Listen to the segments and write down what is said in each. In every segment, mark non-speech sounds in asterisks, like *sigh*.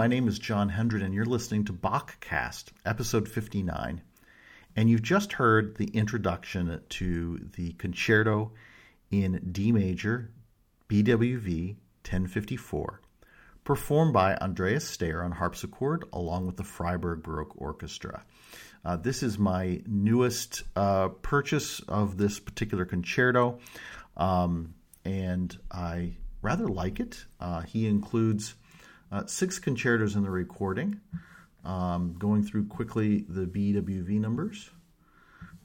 my name is John Hendren, and you're listening to Bachcast, episode 59. And you've just heard the introduction to the concerto in D major, BWV 1054, performed by Andreas Staier on harpsichord along with the Freiburg Baroque Orchestra. Uh, this is my newest uh, purchase of this particular concerto, um, and I rather like it. Uh, he includes uh, six concertos in the recording. Um, going through quickly the BWV numbers,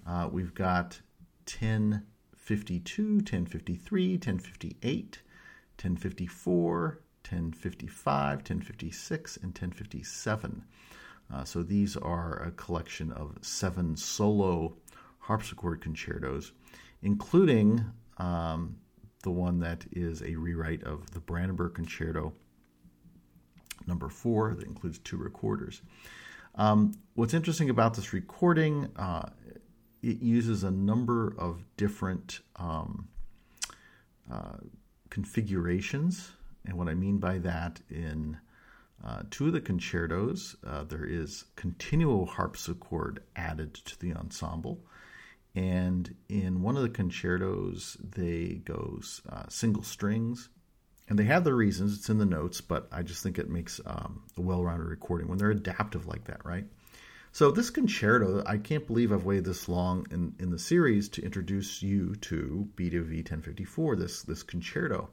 uh, we've got 1052, 1053, 1058, 1054, 1055, 1056, and 1057. Uh, so these are a collection of seven solo harpsichord concertos, including um, the one that is a rewrite of the Brandenburg Concerto number four that includes two recorders. Um, what's interesting about this recording, uh, it uses a number of different um, uh, configurations. And what I mean by that, in uh, two of the concertos, uh, there is continuo harpsichord added to the ensemble. And in one of the concertos, they go uh, single strings and they have their reasons. It's in the notes, but I just think it makes um, a well-rounded recording when they're adaptive like that, right? So this concerto, I can't believe I've waited this long in, in the series to introduce you to BWV 1054, this this concerto.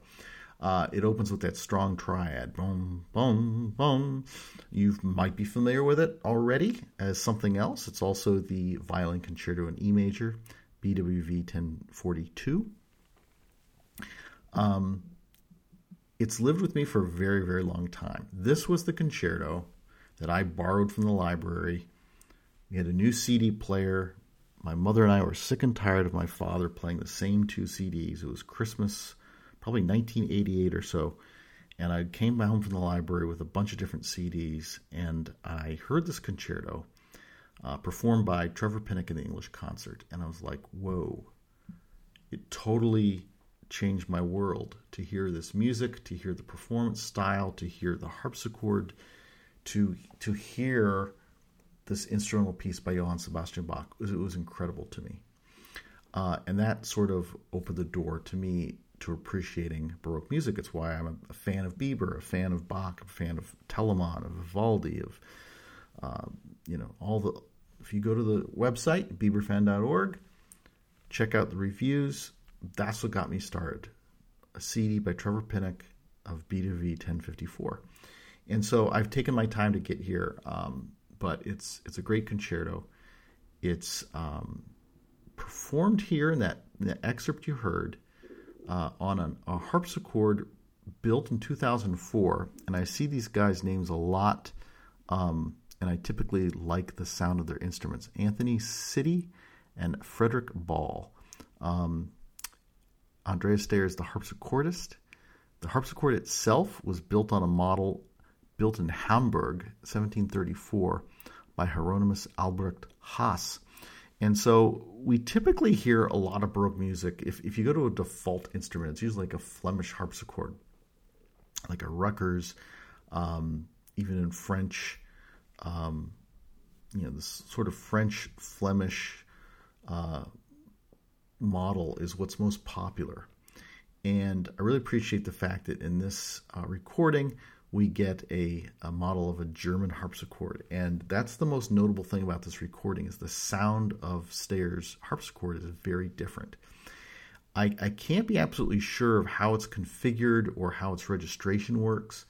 Uh, it opens with that strong triad, boom, boom, boom. You might be familiar with it already as something else. It's also the violin concerto in E major, BWV 1042. Um, it's lived with me for a very, very long time. This was the concerto that I borrowed from the library. We had a new CD player. My mother and I were sick and tired of my father playing the same two CDs. It was Christmas, probably 1988 or so. And I came home from the library with a bunch of different CDs, and I heard this concerto uh, performed by Trevor Pinnock in the English concert. And I was like, whoa, it totally changed my world to hear this music, to hear the performance style, to hear the harpsichord, to to hear this instrumental piece by Johann Sebastian Bach. It was, it was incredible to me, uh, and that sort of opened the door to me to appreciating Baroque music. It's why I'm a, a fan of Biber, a fan of Bach, a fan of Telemann, of Vivaldi, of uh, you know all the. If you go to the website biberfan.org, check out the reviews that's what got me started. A CD by Trevor Pinnock of BWV 1054. And so I've taken my time to get here, um, but it's it's a great concerto. It's um, performed here in that, in excerpt you heard uh, on an, a harpsichord built in 2004. And I see these guys' names a lot, um, and I typically like the sound of their instruments. Anthony Sidey and Frederick Bal. Um, Andreas Staier is the harpsichordist. The harpsichord itself was built on a model built in Hamburg, 1734, by Hieronymus Albrecht Haas. And so we typically hear a lot of Baroque music. If, if you go to a default instrument, it's usually like a Flemish harpsichord, like a Ruckers, um, even in French, um, you know, this sort of French Flemish uh, model is what's most popular. And I really appreciate the fact that in this uh, recording, we get a, a, model of a German harpsichord. And that's the most notable thing about this recording is the sound of Staier's harpsichord is very different. I, I can't be absolutely sure of how it's configured or how its registration works,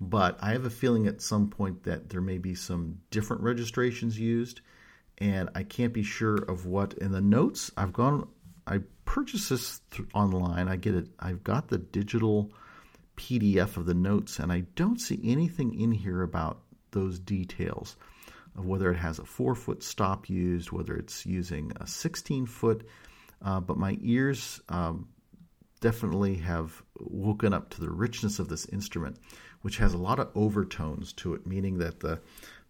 but I have a feeling at some point that there may be some different registrations used, and I can't be sure of what in the notes. I've gone I purchase this th- online. I get it. I've got the digital PDF of the notes, and I don't see anything in here about those details of whether it has a four foot stop used, whether it's using a 16 foot. Uh, but my ears um, definitely have woken up to the richness of this instrument, which has a lot of overtones to it, meaning that the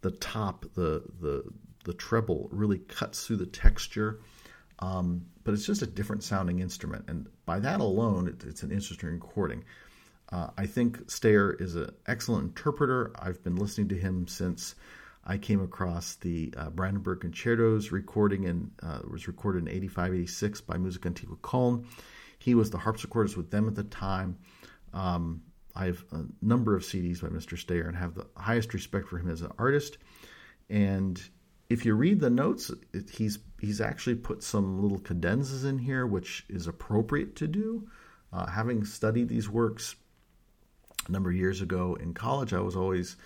the top, the the the treble really cuts through the texture um, but it's just a different sounding instrument, and by that alone, it, it's an interesting recording. Uh, I think Staier is an excellent interpreter. I've been listening to him since I came across the uh, Brandenburg Concertos recording and uh, was recorded in 85, 86 by Musica Antiqua Köln. He was the harpsichordist with them at the time. Um, I have a number of CDs by Mr. Staier and have the highest respect for him as an artist. And if you read the notes, it, he's he's actually put some little cadenzas in here, which is appropriate to do. Uh, having studied these works a number of years ago in college, I was always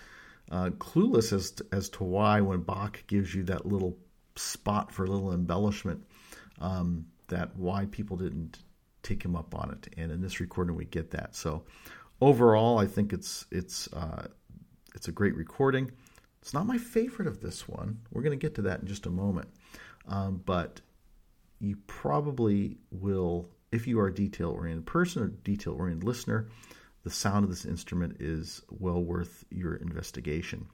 uh, clueless as to, as to why when Bach gives you that little spot for a little embellishment, um, that why people didn't take him up on it. And in this recording, we get that. So overall, I think it's it's uh, it's a great recording. It's not my favorite of this one. We're going to get to that in just a moment. Um, but you probably will, if you are a detail oriented person or detail oriented listener, the sound of this instrument is well worth your investigation.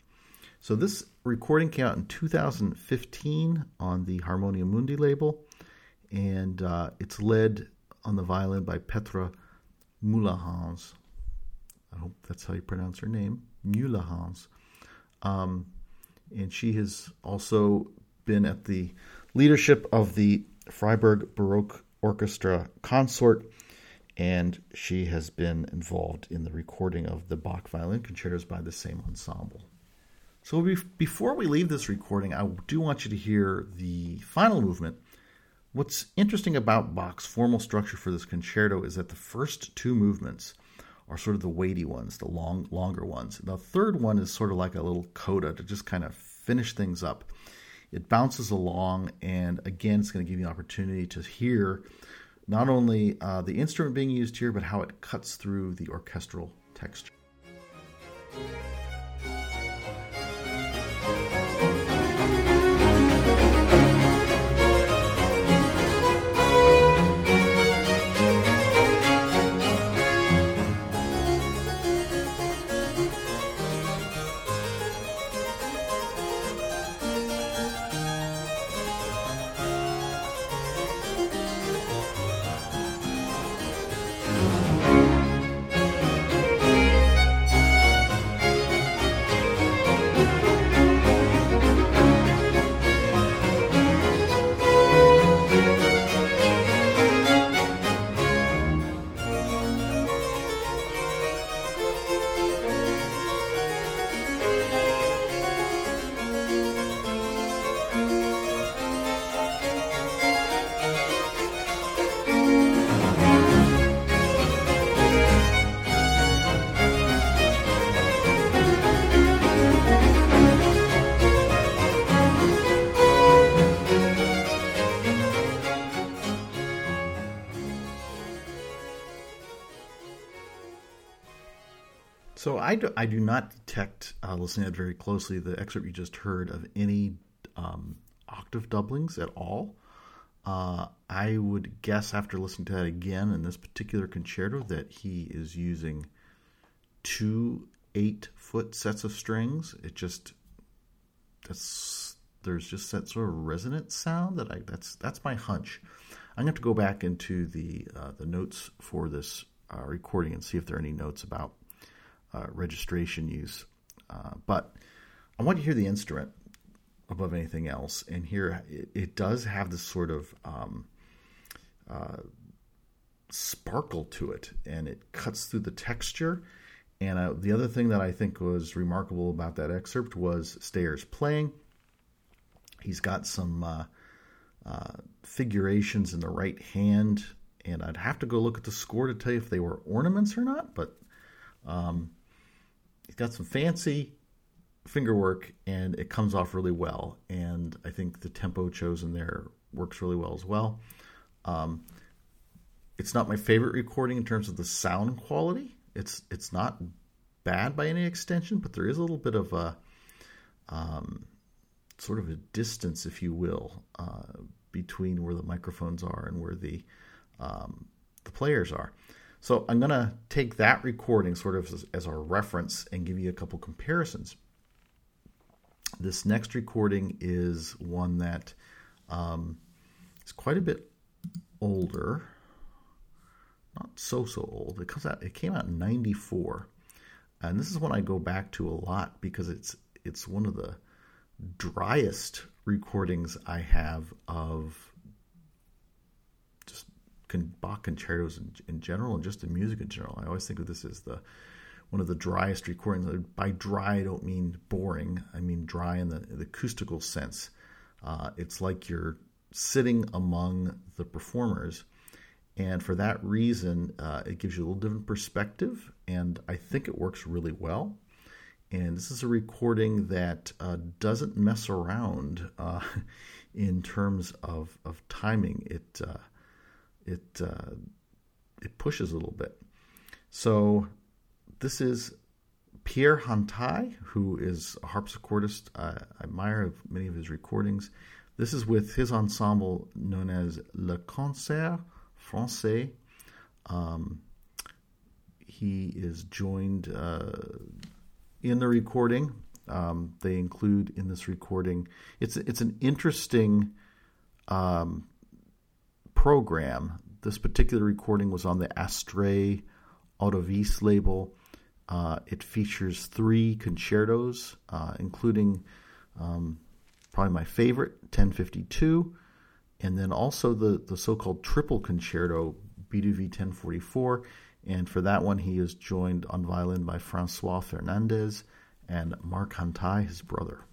So, this recording came out in 2015 on the Harmonia Mundi label, and uh, it's led on the violin by Petra Müllejans. I hope that's how you pronounce her name, Müllejans. Um, and she has also been at the leadership of the Freiburg Baroque Orchestra Consort, and she has been involved in the recording of the Bach violin concertos by the same ensemble. So before we leave this recording, I do want you to hear the final movement. What's interesting about Bach's formal structure for this concerto is that the first two movements are sort of the weighty ones, the long, longer ones. The third one is sort of like a little coda to just kind of finish things up. It bounces along, and again, it's going to give you an opportunity to hear not only uh, the instrument being used here, but how it cuts through the orchestral texture. I do, I do not detect, uh, listening very closely, the excerpt you just heard of any um, octave doublings at all. Uh, I would guess after listening to that again in this particular concerto that he is using two eight foot sets of strings. It just that's there's just that sort of resonant sound that I that's that's my hunch. I'm going to have to go back into the uh, the notes for this uh, recording and see if there are any notes about uh, registration use. Uh, but I want to hear the instrument above anything else. And here it, it does have this sort of um, uh, sparkle to it, and it cuts through the texture. And uh, the other thing that I think was remarkable about that excerpt was Staier's playing. He's got some uh, uh, figurations in the right hand, and I'd have to go look at the score to tell you if they were ornaments or not. But um, he's got some fancy finger work and it comes off really well. And I think the tempo chosen there works really well as well. Um, it's not my favorite recording in terms of the sound quality. It's it's not bad by any extension, but there is a little bit of a um, sort of a distance, if you will, uh, between where the microphones are and where the um, the players are. So I'm going to take that recording sort of as, as our reference and give you a couple comparisons. This next recording is one that um, is quite a bit older. not so so old. It comes out. It came out in '94, and this is one I go back to a lot because it's it's one of the driest recordings I have of just Bach concertos in, in, general and just the music in general. I always think of this as the one of the driest recordings. By dry, I don't mean boring. I mean dry in the, the acoustical sense. Uh, it's like you're sitting among the performers. And for that reason, uh, it gives you a little different perspective, and I think it works really well. And this is a recording that uh, doesn't mess around uh, *laughs* in terms of, of timing. It uh, it uh, it pushes a little bit. So this is Pierre Hantai, who is a harpsichordist. I admire many of his recordings. This is with his ensemble known as Le Concert Français. Um, he is joined uh, in the recording. Um, they include in this recording. It's it's an interesting um, program. This particular recording was on the Astrée Auvidis label. Uh, it features three concertos, uh, including um, probably my favorite, 1052, and then also the, the so called triple concerto, BWV 1044. And for that one, he is joined on violin by Francois Fernandez and Marc Hantai, his brother.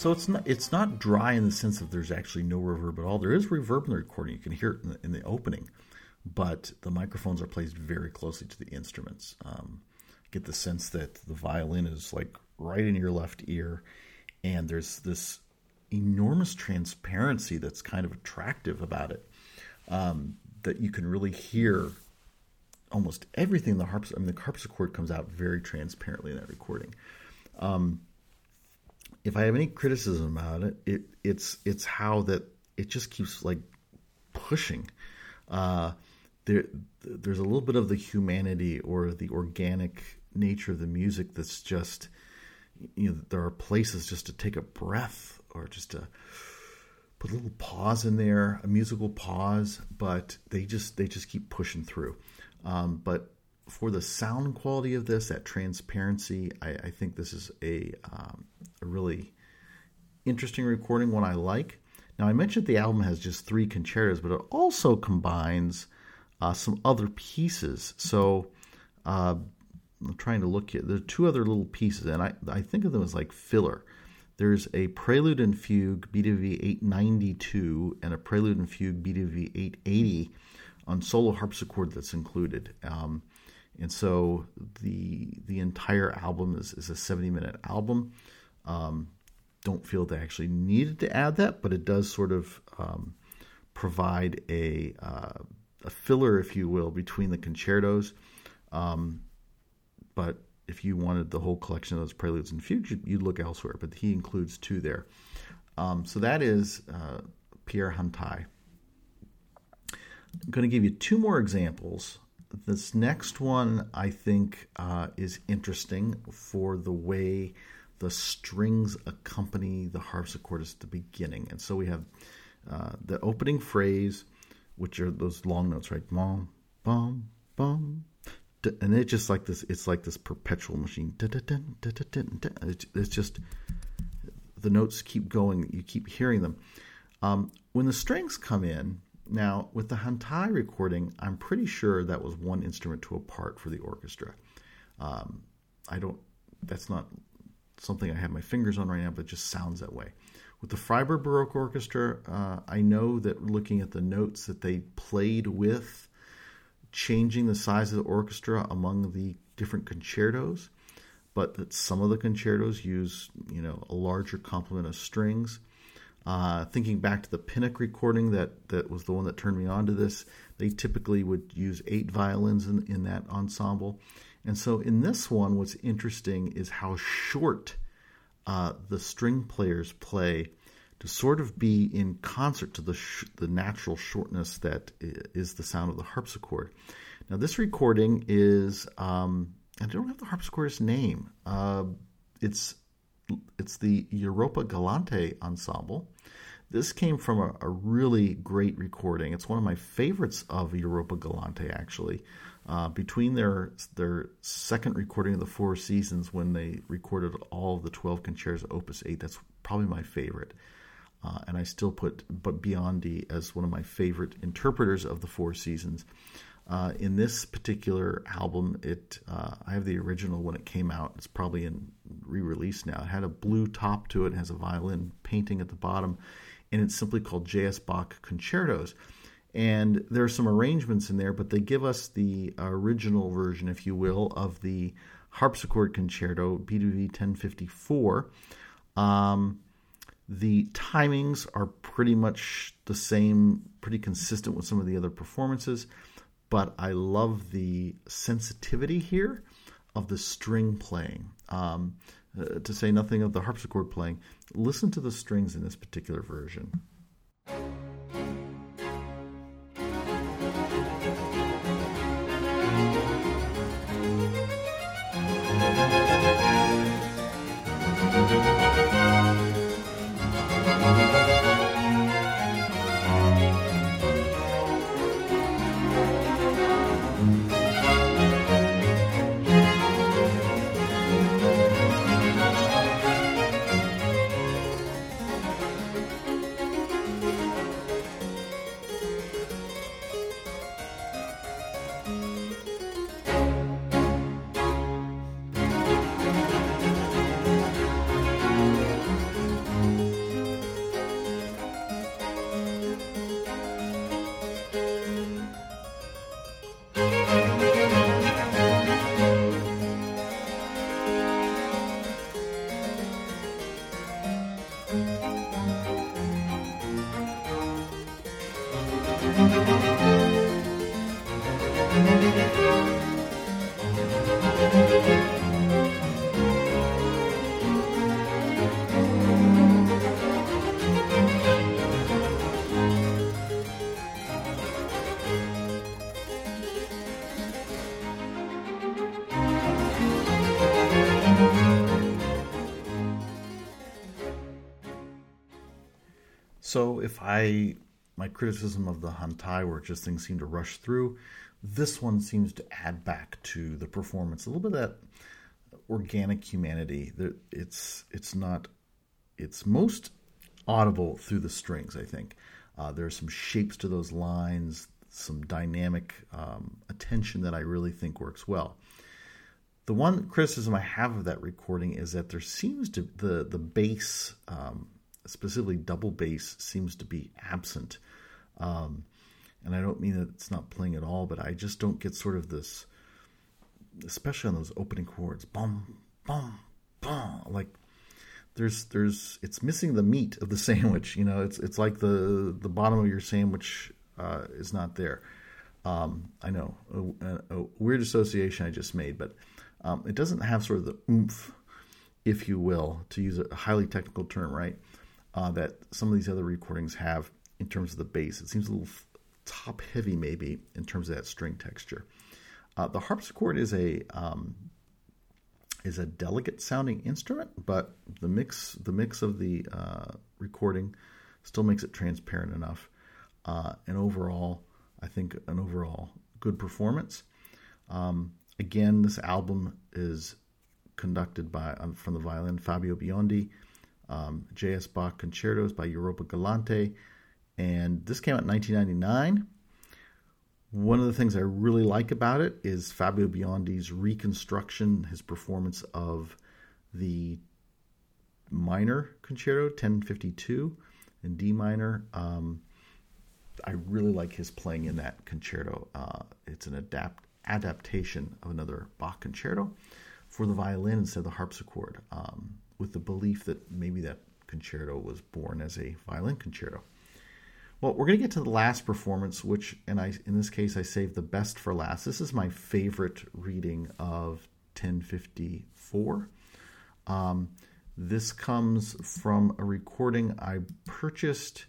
So it's not it's not dry in the sense that there's actually no reverb at all. There is reverb in the recording. You can hear it in the, in the opening, but the microphones are placed very closely to the instruments. Um, get the sense that the violin is like right in your left ear, and there's this enormous transparency that's kind of attractive about it. Um, that you can really hear almost everything the harps. I mean, the harpsichord comes out very transparently in that recording. Um, if I have any criticism about it, it it's it's how that it just keeps like pushing. Uh, there there's a little bit of the humanity or the organic nature of the music that's just you know there are places just to take a breath or just to put a little pause in there, a musical pause, but they just they just keep pushing through. Um, but for the sound quality of this, that transparency, I, I think this is a, um, a really interesting recording, one I like. Now, I mentioned the album has just three concertos, but it also combines uh, some other pieces. So uh, I'm trying to look here. there are two other little pieces, and I, I think of them as like filler. There's a Prelude and Fugue BWV 892 and a Prelude and Fugue BWV 880 on solo harpsichord that's included. Um, and so the the entire album is, is a 70 minute album. Um, don't feel they actually needed to add that, but it does sort of um, provide a uh, a filler, if you will, between the concertos. Um, but if you wanted the whole collection of those preludes and fugues, you'd, look elsewhere. But he includes two there. Um, so that is uh, Pierre Hantai. I'm going to give you two more examples this next one I think uh, is interesting for the way the strings accompany the harpsichord at the beginning. And so we have uh, the opening phrase, which are those long notes, right? Bum, bum, bum. And it's just like this, it's like this perpetual machine. It's just, the notes keep going, you keep hearing them. Um, when the strings come in, now with the Hantai recording, I'm pretty sure that was one instrument to a part for the orchestra. Um, I don't, that's not something I have my fingers on right now, but it just sounds that way. With the Freiburg Baroque Orchestra, uh, I know that looking at the notes that they played with, changing the size of the orchestra among the different concertos, but that some of the concertos use, you know, a larger complement of strings. Uh, thinking back to the Pinnock recording, that, that was the one that turned me on to this, they typically would use eight violins in, in that ensemble. And so in this one, what's interesting is how short uh, the string players play to sort of be in concert to the sh- the natural shortness that is the sound of the harpsichord. Now, this recording is um, I don't have the harpsichord's name. Uh, it's it's the Europa Galante ensemble. This came from a, a, really great recording. It's one of my favorites of Europa Galante, actually. Uh, between their their second recording of the Four Seasons, when they recorded all of the twelve concertos Opus Eight, that's probably my favorite. Uh, and I still put but Biondi as one of my favorite interpreters of the Four Seasons. Uh, in this particular album, it uh, I have the original when it came out. It's probably in re-release now. It had a blue top to it, it has a violin painting at the bottom, and it's simply called J.S. Bach Concertos. And there are some arrangements in there, but they give us the original version, if you will, of the harpsichord concerto, BWV 1054. Um, the timings are pretty much the same, pretty consistent with some of the other performances but I love the sensitivity here of the string playing. Um, uh, to say nothing of the harpsichord playing, listen to the strings in this particular version. So if I my criticism of the Hantai where just things seem to rush through, this one seems to add back to the performance a little bit of that organic humanity. It's it's not it's most audible through the strings. I think uh, there are some shapes to those lines, some dynamic um, attention that I really think works well. The one criticism I have of that recording is that there seems to the the bass um, specifically double bass, seems to be absent. Um, and I don't mean that it's not playing at all, but I just don't get sort of this, especially on those opening chords, bum, bum, bum, like there's there's it's missing the meat of the *laughs* sandwich. You know, it's it's like the the bottom of your sandwich uh, is not there. Um, I know a, a, weird association I just made, but um, it doesn't have sort of the oomph, if you will, to use a highly technical term, right? Uh, that some of these other recordings have in terms of the bass. It seems a little top heavy, maybe, in terms of that string texture. Uh, the harpsichord is a um, is a delicate sounding instrument, but the mix the mix of the uh, recording still makes it transparent enough. Uh, and overall, I think an overall good performance. Um, again, this album is conducted by um, from the violin Fabio Biondi. Um, J.S. Bach Concertos by Europa Galante. And this came out in 1999. One of the things I really like about it is Fabio Biondi's reconstruction, his performance of the minor concerto, 1052 in D minor. Um, I really like his playing in that concerto. Uh, it's an adapt adaptation of another Bach concerto for the violin instead of the harpsichord, um, with the belief that maybe that concerto was born as a violin concerto. Well, we're going to get to the last performance, which, and I, in this case, I saved the best for last. This is my favorite reading of 1054. Um, this comes from a recording I purchased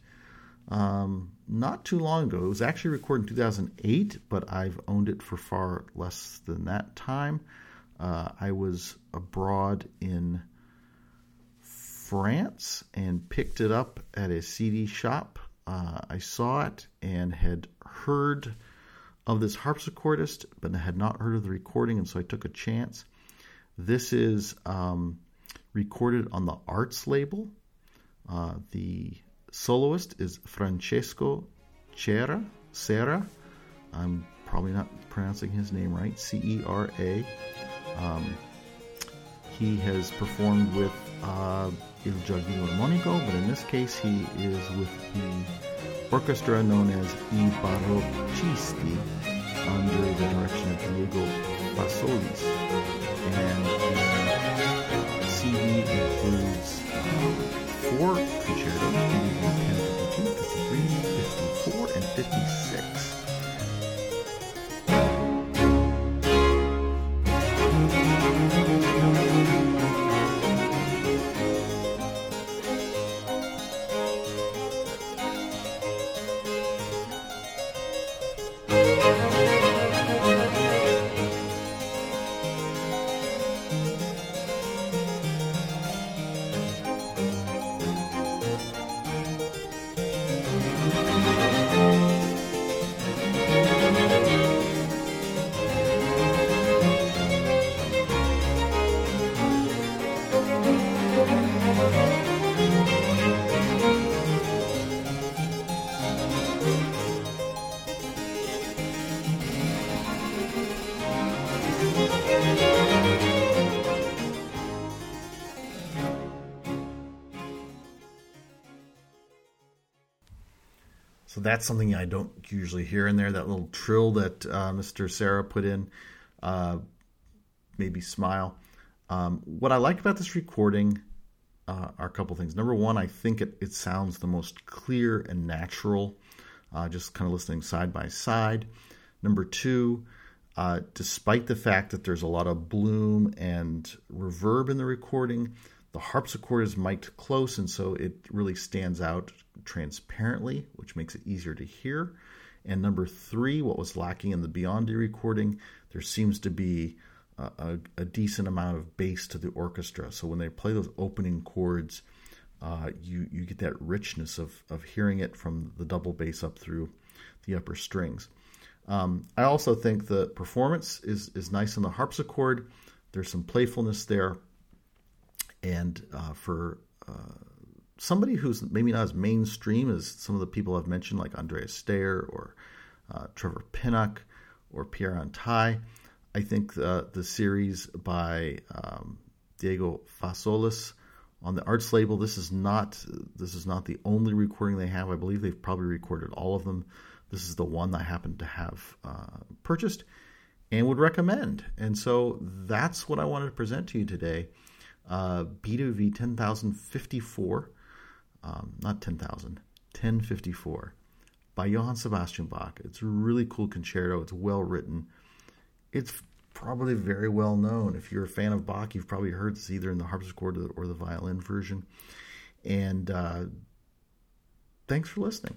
um, not too long ago. It was actually recorded in 2008, but I've owned it for far less than that time. Uh, I was abroad in France and picked it up at a CD shop. Uh, I saw it and had heard of this harpsichordist, but I had not heard of the recording, and so I took a chance. This is um, recorded on the Arts label. Uh, the soloist is Francesco Cera. Serra. I'm probably not pronouncing his name right. C E R A. Um, he has performed with uh, Il Giardino Armonico, but in this case he is with the orchestra known as I Barocchisti under the direction of Diego Fasolis. And the CD includes uh, four concertos, 1052, 53, 54, and 56. That's something I don't usually hear in there. That little trill that uh, Mr. Cera put in uh, made me smile. Um, what I like about this recording uh, are a couple things. Number one, I think it, it sounds the most clear and natural, uh, just kind of listening side by side. Number two, uh, despite the fact that there's a lot of bloom and reverb in the recording, the harpsichord is mic'd close, and so it really stands out transparently, which makes it easier to hear. And number three, what was lacking in the Beyond Biondi recording, there seems to be a, a, a, decent amount of bass to the orchestra. So when they play those opening chords, uh, you you get that richness of of hearing it from the double bass up through the upper strings. Um, I also think the performance is is nice on the harpsichord. There's some playfulness there, and uh, for uh, somebody who's maybe not as mainstream as some of the people I've mentioned, like Andreas Staier or uh, Trevor Pinnock or Pierre Hantai. I think the, the series by um, Diego Fasolis on the Arts label. This is not this is not the only recording they have. I believe they've probably recorded all of them. This is the one I happen to have uh, purchased and would recommend. And so that's what I wanted to present to you today. Uh, BWV 10054 um, not 10,000, 1054 by Johann Sebastian Bach. It's a really cool concerto. It's well written. It's probably very well known. If you're a fan of Bach, you've probably heard this either in the harpsichord or the, violin version. And uh, thanks for listening.